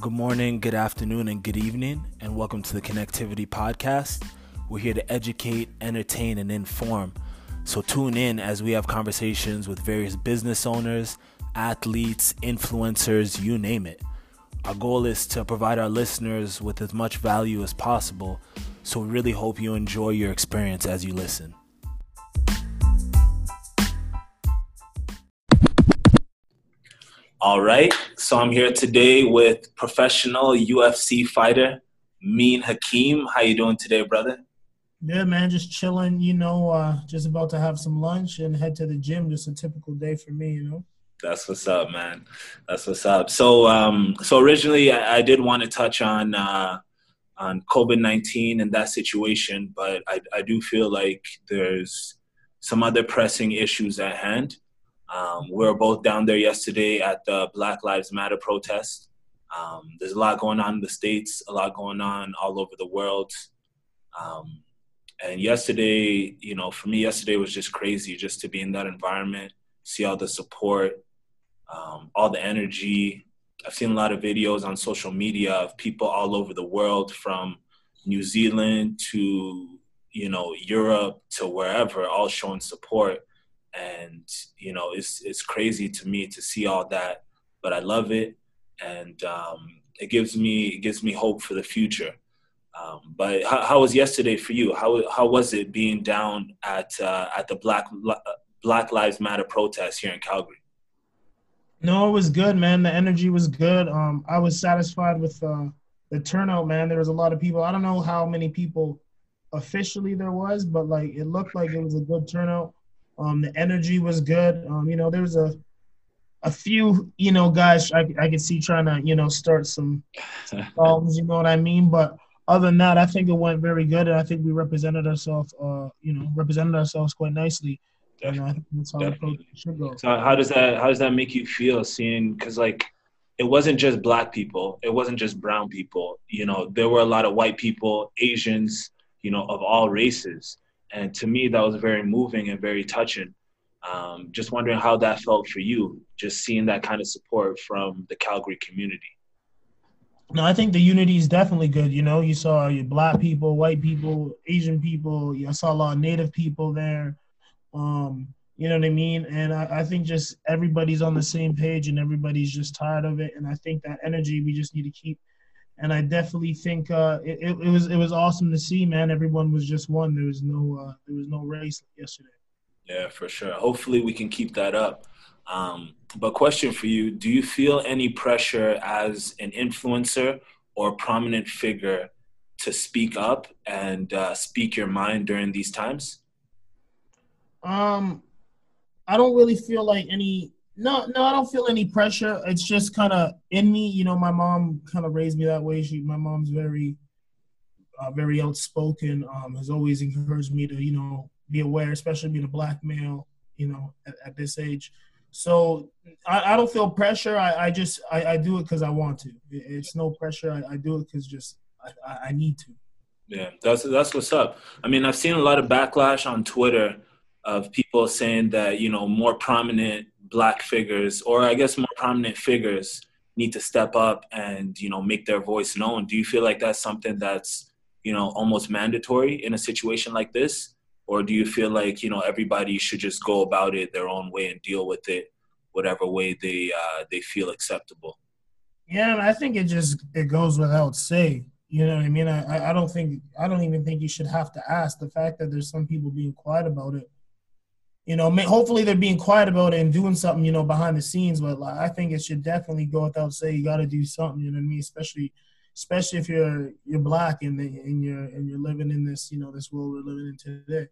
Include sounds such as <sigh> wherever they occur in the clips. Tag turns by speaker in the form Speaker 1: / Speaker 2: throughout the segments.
Speaker 1: Good morning, good afternoon, and good evening, and welcome to the Connectivity Podcast. We're here to educate, entertain, and inform. So tune in as we have conversations with various business owners, athletes, influencers, you name it. Our goal is to provide our listeners with as much value as possible, so we really hope you enjoy your experience as you listen. All right, so I'm here today with professional UFC fighter Mean Hakeem. How you doing today, brother?
Speaker 2: Yeah, man, just chilling. You know, uh, just about to have some lunch and head to the gym. Just a typical day for me, you know.
Speaker 1: That's what's up, man. That's what's up. So, um, so originally, I, I did want to touch on uh, on COVID nineteen and that situation, but I, I do feel like there's some other pressing issues at hand. Um, we were both down there yesterday at the Black Lives Matter protest. Um, there's a lot going on in the states, a lot going on all over the world. Um, and yesterday, you know, for me, yesterday was just crazy just to be in that environment, see all the support, um, all the energy. I've seen a lot of videos on social media of people all over the world from New Zealand to, you know, Europe to wherever, all showing support and you know it's it's crazy to me to see all that but i love it. And um, it gives me it gives me hope for the future. Um, but how, how, was yesterday for you? How, how was it being down at uh, at the black black lives matter protest here in calgary?
Speaker 2: No it was good man. The energy was good. Um, i was satisfied with uh, the turnout man. There was a lot of people. I don't know how many people officially there was but like it looked like it was a good turnout um, the energy was good. Um, you know, there was a a few, you know, guys I, I could see trying to, you know, start some <laughs> problems, you know what I mean? But other than that, I think it went very good, and I think we represented ourselves, uh, you know, represented ourselves quite nicely. I think that's how
Speaker 1: Definitely. it should go. So how does that how does that make you feel seeing? Because like, it wasn't just black people, it wasn't just brown people. You know, there were a lot of white people, Asians, you know, of all races and to me that was very moving and very touching. Um, just wondering how that felt for you just seeing that kind of support from the calgary community.
Speaker 2: No i think the unity is definitely good you know? You saw your black people white people asian people i saw a lot of native people there. Um, you know what i mean? And I, I think just everybody's on the same page and everybody's just tired of it. And i think that energy we just need to keep and I definitely think uh, it, it, was it was awesome to see, man. Everyone was just one. There was no uh, there was no race yesterday.
Speaker 1: Yeah, for sure. Hopefully, we can keep that up. Um, but question for you: Do you feel any pressure as an influencer or prominent figure to speak up and uh, speak your mind during these times?
Speaker 2: Um, I don't really feel like any no, no, I don't feel any pressure. It's just kind of in me. You know, my mom kind of raised me that way. She, my mom's very, uh, very outspoken. Um, has always encouraged me to, you know, be aware, especially being a black male. You know, at, at this age. So I, I, don't feel pressure. I, I just I, I do it because I want to. It's no pressure. I, I do it because just I, I need to.
Speaker 1: Yeah, that's that's what's up. I mean, I've seen a lot of backlash on Twitter of people saying that you know more prominent black figures or i guess more prominent figures need to step up and you know make their voice known. Do you feel like that's something that's you know almost mandatory in a situation like this? Or do you feel like you know everybody should just go about it their own way and deal with it whatever way they uh, they feel acceptable?
Speaker 2: Yeah i think it just it goes without say you know what i mean? I, I don't think i don't even think you should have to ask. The fact that there's some people being quiet about it you know, hopefully they're being quiet about it and doing something, you know, behind the scenes. But like, I think it should definitely go without saying you got to do something. You know what I mean? Especially, especially if you're you're black and and you're and you're living in this, you know, this world we're living in today.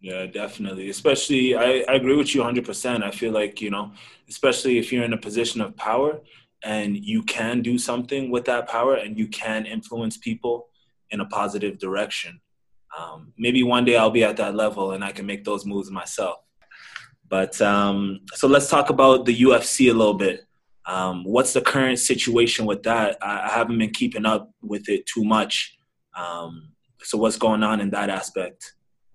Speaker 1: Yeah, definitely. Especially, I, I agree with you 100%. I feel like, you know, especially if you're in a position of power and you can do something with that power and you can influence people in a positive direction. Um, maybe one day I'll be at that level and I can make those moves myself. But um, so let's talk about the UFC a little bit. Um, what's the current situation with that? I, I, haven't been keeping up with it too much. Um, so what's going on in that aspect?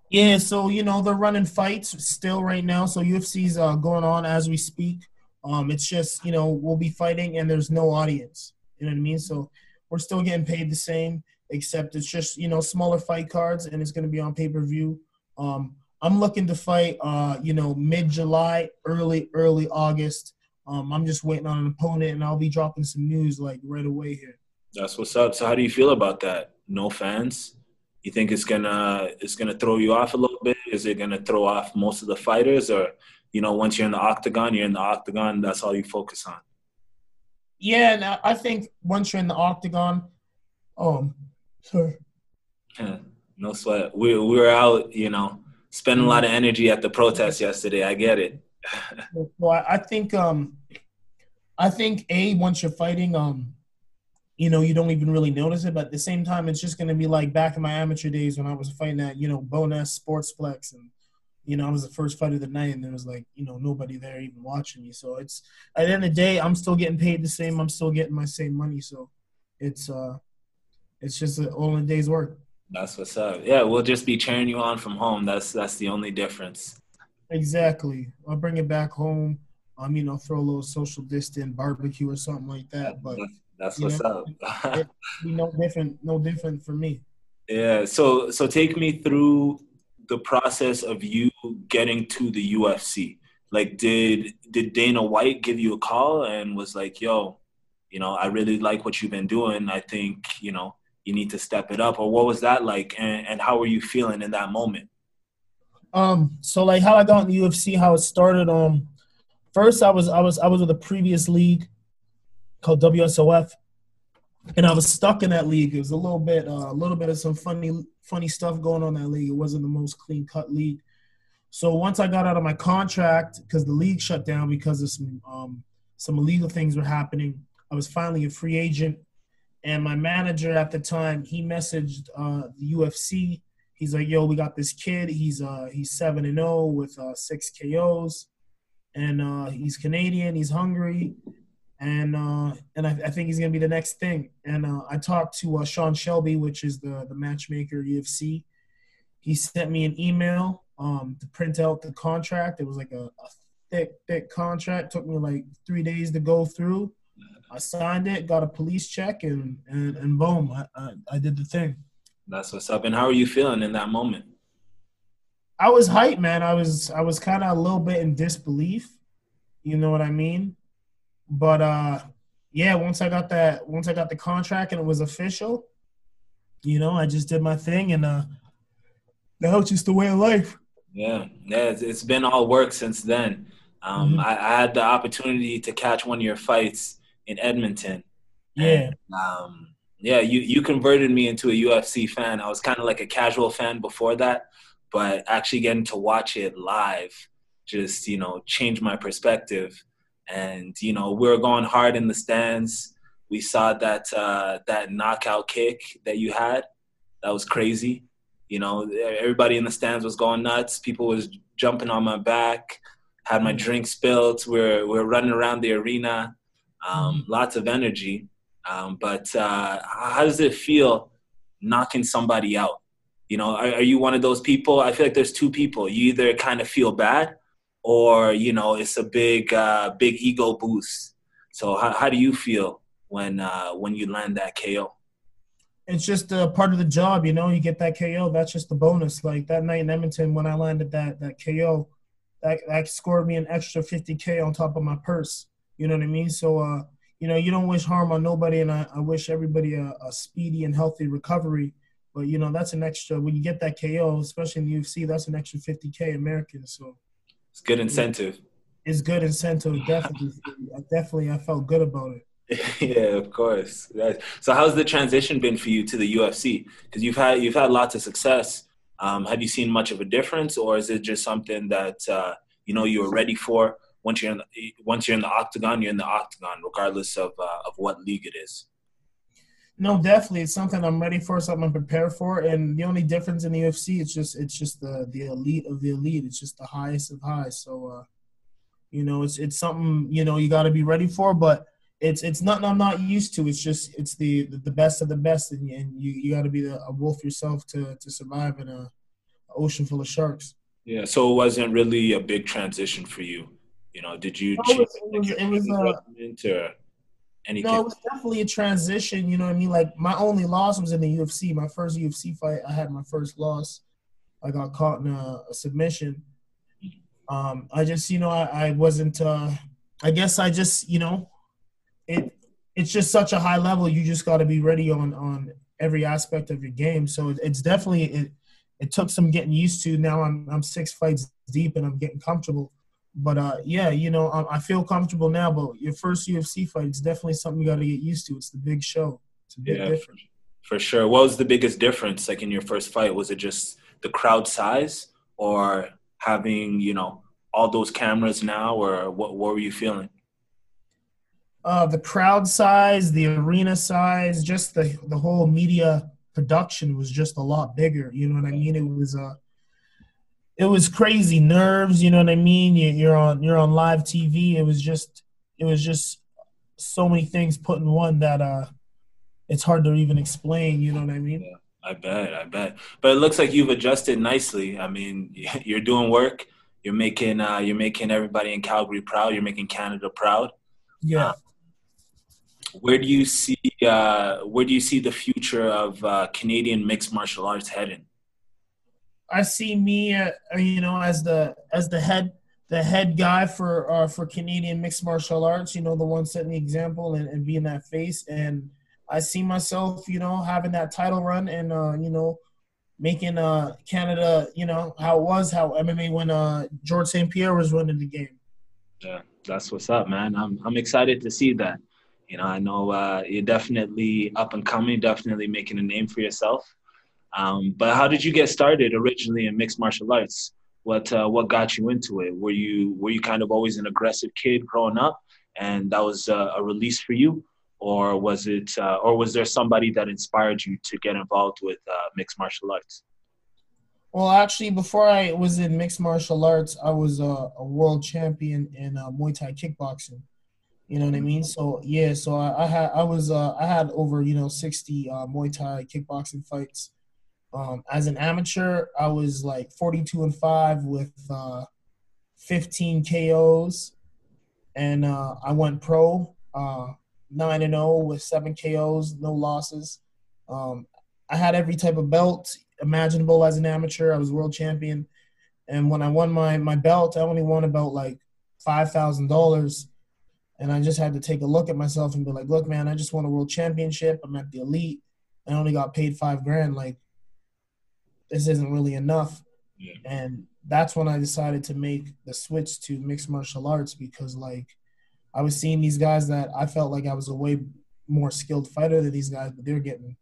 Speaker 2: Yeah, so you know they're running fights still right now. So UFC's uh, going on as we speak. Um, it's just you know we'll be fighting and there's no audience. You know what I mean? So we're still getting paid the same, except it's just you know smaller fight cards, and it's going to be on pay per view. Um, I'm looking to fight, uh, you know, mid July, early early August. Um, I'm just waiting on an opponent, and I'll be dropping some news like right away here.
Speaker 1: That's what's up. So how do you feel about that? No fans? You think it's gonna it's gonna throw you off a little bit? Is it gonna throw off most of the fighters, or you know, once you're in the octagon, you're in the octagon. That's all you focus on.
Speaker 2: Yeah, and I think once you're in the octagon, um, sorry. <laughs>
Speaker 1: no sweat. We we were out, you know, spending a lot of energy at the protest yesterday. I get it.
Speaker 2: well, I think um, I think a once you're fighting, um, you know, you don't even really notice it. But at the same time, it's just gonna be like back in my amateur days when I was fighting at you know Bonus Sportsplex and you know, I was the first fight of the night, and there was like, you know, nobody there even watching me. So it's at the end of the day, I'm still getting paid the same. I'm still getting my same money. So it's uh, it's just all in a day's work.
Speaker 1: That's what's up. Yeah, we'll just be cheering you on from home. That's that's the only difference.
Speaker 2: Exactly. I'll bring it back home. Um, you know, throw a little social distance barbecue or something like that. But
Speaker 1: that's, that's what's know,
Speaker 2: up. <laughs> be no different, no different for me.
Speaker 1: Yeah. So so take me through the process of you getting to the UFC? Like, did did Dana White give you a call and was like, "Yo, you know, I really like what you've been doing. I think you know you need to step it up," or what was that like, and, and how were you feeling in that moment?
Speaker 2: Um, so like how I got in the UFC, how it started. Um, first I was I was I was with a previous league called WSOF, and I was stuck in that league. It was a little bit, uh, a little bit of some funny, funny stuff going on that league. It wasn't the most clean cut league. So once I got out of my contract, because the league shut down because of some um, some illegal things were happening, I was finally a free agent. And my manager at the time, he messaged uh, the UFC. He's like, "Yo, we got this kid. He's uh, he's seven and zero oh with uh, six KOs, and uh, he's Canadian. He's hungry and uh, and I, I, think he's gonna be the next thing. And uh, I talked to uh, Sean Shelby, which is the the matchmaker UFC. He sent me an email um, to print out the contract. It was like a, a thick, thick contract. Took me like three days to go through. I signed it, got a police check, and and, and boom, I, I, I did the thing.
Speaker 1: That's what's up. And how are you feeling in that moment?
Speaker 2: I was hyped, man. I was I was kind of a little bit in disbelief. You know what I mean? But uh, yeah, once I got that, once I got the contract and it was official, you know, I just did my thing, and uh, now it's just the way of life.
Speaker 1: Yeah, yeah, it's been all work since then. Um, mm-hmm. I, I, had the opportunity to catch one of your fights in Edmonton.
Speaker 2: Yeah.
Speaker 1: And, um, yeah, you you converted me into a UFC fan. I was kind of like a casual fan before that, but actually getting to watch it live just you know changed my perspective and you know we were going hard in the stands. We saw that uh, that knockout kick that you had. That was crazy. You know, everybody in the stands was going nuts. People was jumping on my back. Had my drink spilled. We're we're running around the arena. Um, lots of energy. Um, but uh, how does it feel knocking somebody out? You know, are, are, you one of those people? I feel like there's two people. You either kind of feel bad or you know it's a big uh, big ego boost. So how, how do you feel when uh, when you land that KO?
Speaker 2: It's just a part of the job, you know. You get that KO, that's just the bonus. Like that night in Edmonton when I landed that that KO, that that scored me an extra 50k on top of my purse. You know what I mean? So uh, you know, you don't wish harm on nobody, and I, I wish everybody a, a speedy and healthy recovery. But you know, that's an extra when you get that KO, especially in the UFC, that's an extra 50k American. So
Speaker 1: it's good incentive.
Speaker 2: It's good incentive, definitely. definitely, I felt good about it. <laughs>
Speaker 1: yeah, of course. So, how's the transition been for you to the UFC? Because you've had you've had lots of success. Um, have you seen much of a difference, or is it just something that uh, you know you were ready for? Once you're in the, once you're in the octagon, you're in the octagon, regardless of uh, of what league it is.
Speaker 2: No, definitely, it's something I'm ready for, something I'm prepared for. And the only difference in the UFC, it's just it's just the the elite of the elite. It's just the highest of highs. So, uh, you know, it's it's something you know you got to be ready for. But it's it's nothing I'm not used to. It's just it's the the best of the best, and, and you you got to be the, a wolf yourself to to survive in a, a ocean full of sharks.
Speaker 1: Yeah, so it wasn't really a big transition for you. You know, did you?
Speaker 2: No, it was, it was, it was uh,
Speaker 1: Anything?
Speaker 2: No, it was definitely a transition. You know what I mean? Like my only loss was in the UFC. My first UFC fight, I had my first loss. I got caught in a, a submission. Um, I just, you know, I, I wasn't. Uh, I guess I just, you know, it. It's just such a high level. You just got to be ready on on every aspect of your game. So it's definitely it. It took some getting used to. Now I'm I'm six fights deep and I'm getting comfortable but uh, yeah, you know, I, I, feel comfortable now. But your first UFC fight, it's definitely something you got to get used to. It's the big show. It's a big yeah, difference.
Speaker 1: For, sure. What was the biggest difference? Like in your first fight, was it just the crowd size, or having you know all those cameras now, or what? What were you feeling?
Speaker 2: Uh, the crowd size, the arena size, just the the whole media production was just a lot bigger. You know what I mean? It was uh it was crazy nerves you know what i mean? You're on you're on live tv it was just it was just so many things put in one that uh it's hard to even explain you know what i mean? Yeah,
Speaker 1: i bet i bet. But it looks like you've adjusted nicely. I mean <laughs> you're doing work. You're making uh you're making everybody in calgary proud. You're making canada proud.
Speaker 2: Yeah. Uh,
Speaker 1: where do you see uh where do you see the future of uh canadian mixed martial arts heading
Speaker 2: I see me, uh, you know, as the as the head the head guy for uh, for Canadian mixed martial arts. You know, the one setting the example and, and being that face. And I see myself, you know, having that title run and uh, you know, making uh Canada, you know, how it was how MMA when uh Georges St. Pierre was running the game.
Speaker 1: Yeah, that's what's up, man. I'm I'm excited to see that. You know, I know uh, you're definitely up and coming, definitely making a name for yourself. Um, but how did you get started originally in mixed martial arts? What uh, what got you into it? Were you were you kind of always an aggressive kid growing up, and that was uh, a release for you, or was it uh, or was there somebody that inspired you to get involved with uh, mixed martial arts?
Speaker 2: Well, actually, before I was in mixed martial arts, I was a, a world champion in uh, Muay Thai kickboxing. You know what I mean? So yeah, so I, I had I was uh, I had over you know sixty Muay Thai kickboxing fights um, as an amateur, I was like 42 and five with uh, 15 KOs, and uh, I went pro uh, nine and zero oh with seven KOs, no losses. Um, I had every type of belt imaginable as an amateur. I was world champion, and when I won my my belt, I only won about like five thousand dollars. And I just had to take a look at myself and be like, "Look, man, I just won a world championship. I'm at the elite. I only got paid five grand. Like, this isn't really enough. Yeah. And that's when I decided to make the switch to mixed martial arts because like I was seeing these guys that I felt like I was a way more skilled fighter than these guys, but they're getting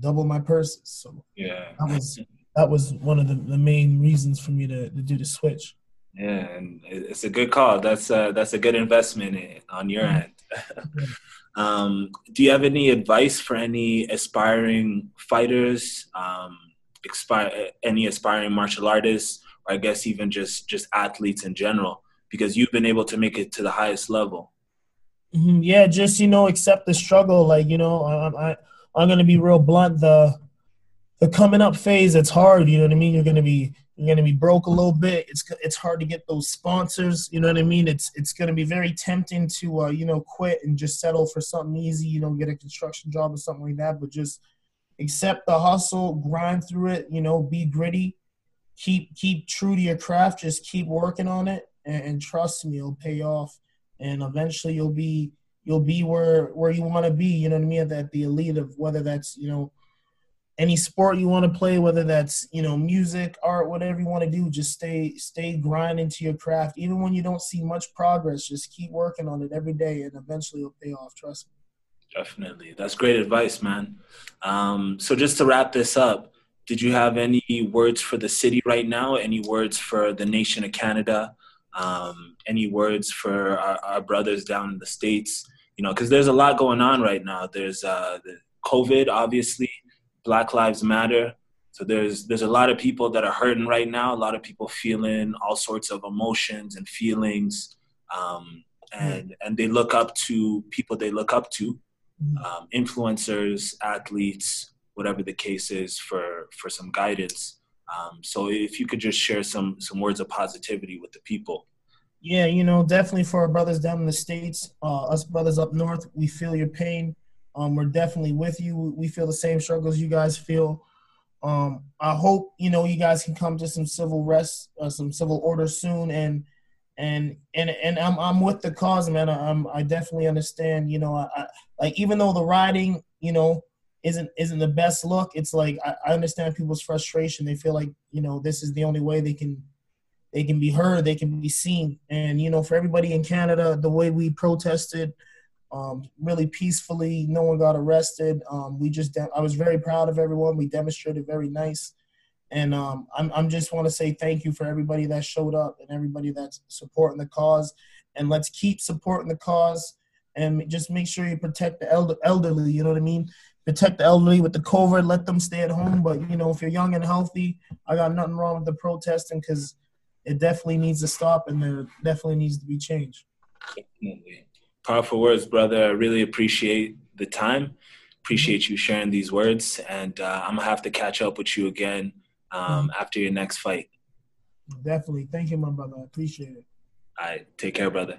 Speaker 2: double my purses. So
Speaker 1: yeah,
Speaker 2: that was that was one of the, the main reasons for me to, to do the switch.
Speaker 1: Yeah, and it's a good call. That's a, that's a good investment on your end. <laughs> um, do you have any advice for any aspiring fighters? Um, any aspiring martial artists or I guess even just just athletes in general because you've been able to make it to the highest level.
Speaker 2: Mm-hmm. Yeah, just you know, accept the struggle. Like you know, I, I I'm gonna be real blunt. The the coming up phase, it's hard. You know what I mean? You're gonna be you're gonna be broke a little bit. It's it's hard to get those sponsors. You know what I mean? It's it's gonna be very tempting to uh, you know quit and just settle for something easy. You know, get a construction job or something like that. But just accept the hustle, grind through it, you know, be gritty, keep keep true to your craft, just keep working on it and, and trust me, it'll pay off. And eventually you'll be you'll be where where you want to be, you know what I mean, at the elite of whether that's, you know, any sport you want to play, whether that's, you know, music, art, whatever you want to do, just stay stay grinding to your craft. Even when you don't see much progress, just keep working on it every day and eventually it'll pay off, trust me.
Speaker 1: Definitely. That's great advice, man. Um, so, just to wrap this up, did you have any words for the city right now? Any words for the nation of Canada? Um, any words for our, our, brothers down in the States? You know, because there's a lot going on right now. There's uh, the COVID, obviously, Black Lives Matter. So there's there's a lot of people that are hurting right now. A lot of people feeling all sorts of emotions and feelings, um, and and they look up to people they look up to um, influencers, athletes, whatever the case is, for for some guidance. Um, so if you could just share some some words of positivity with the people,
Speaker 2: Yeah, you know, definitely for our brothers down in the states, uh, us brothers up north, we feel your pain. Um, we're definitely with you. We feel the same struggles you guys feel. Um, I hope you know you guys can come to some civil rest, uh, some civil order soon, and and and and I'm I'm with the cause, man. I'm I definitely understand. You know, I, I like even though the riding, you know, isn't isn't the best look. It's like I, I understand people's frustration. They feel like you know this is the only way they can they can be heard, they can be seen, and you know, for everybody in Canada, the way we protested um, really peacefully. No one got arrested. Um, we just, de- I was very proud of everyone. We demonstrated very nice. And um, I'm, I'm just want to say thank you for everybody that showed up and everybody that's supporting the cause. And let's keep supporting the cause and just make sure you protect the elder, elderly. You know what I mean? Protect the elderly with the COVID. Let them stay at home. But you know, if you're young and healthy, I got nothing wrong with the protesting because it definitely needs to stop and there definitely needs to be change.
Speaker 1: Powerful words, brother. I really appreciate the time. Appreciate you sharing these words, and uh, I'm gonna have to catch up with you again um, mm-hmm. after your next fight.
Speaker 2: Definitely. Thank you, my brother. I appreciate it.
Speaker 1: All right. Take care, brother.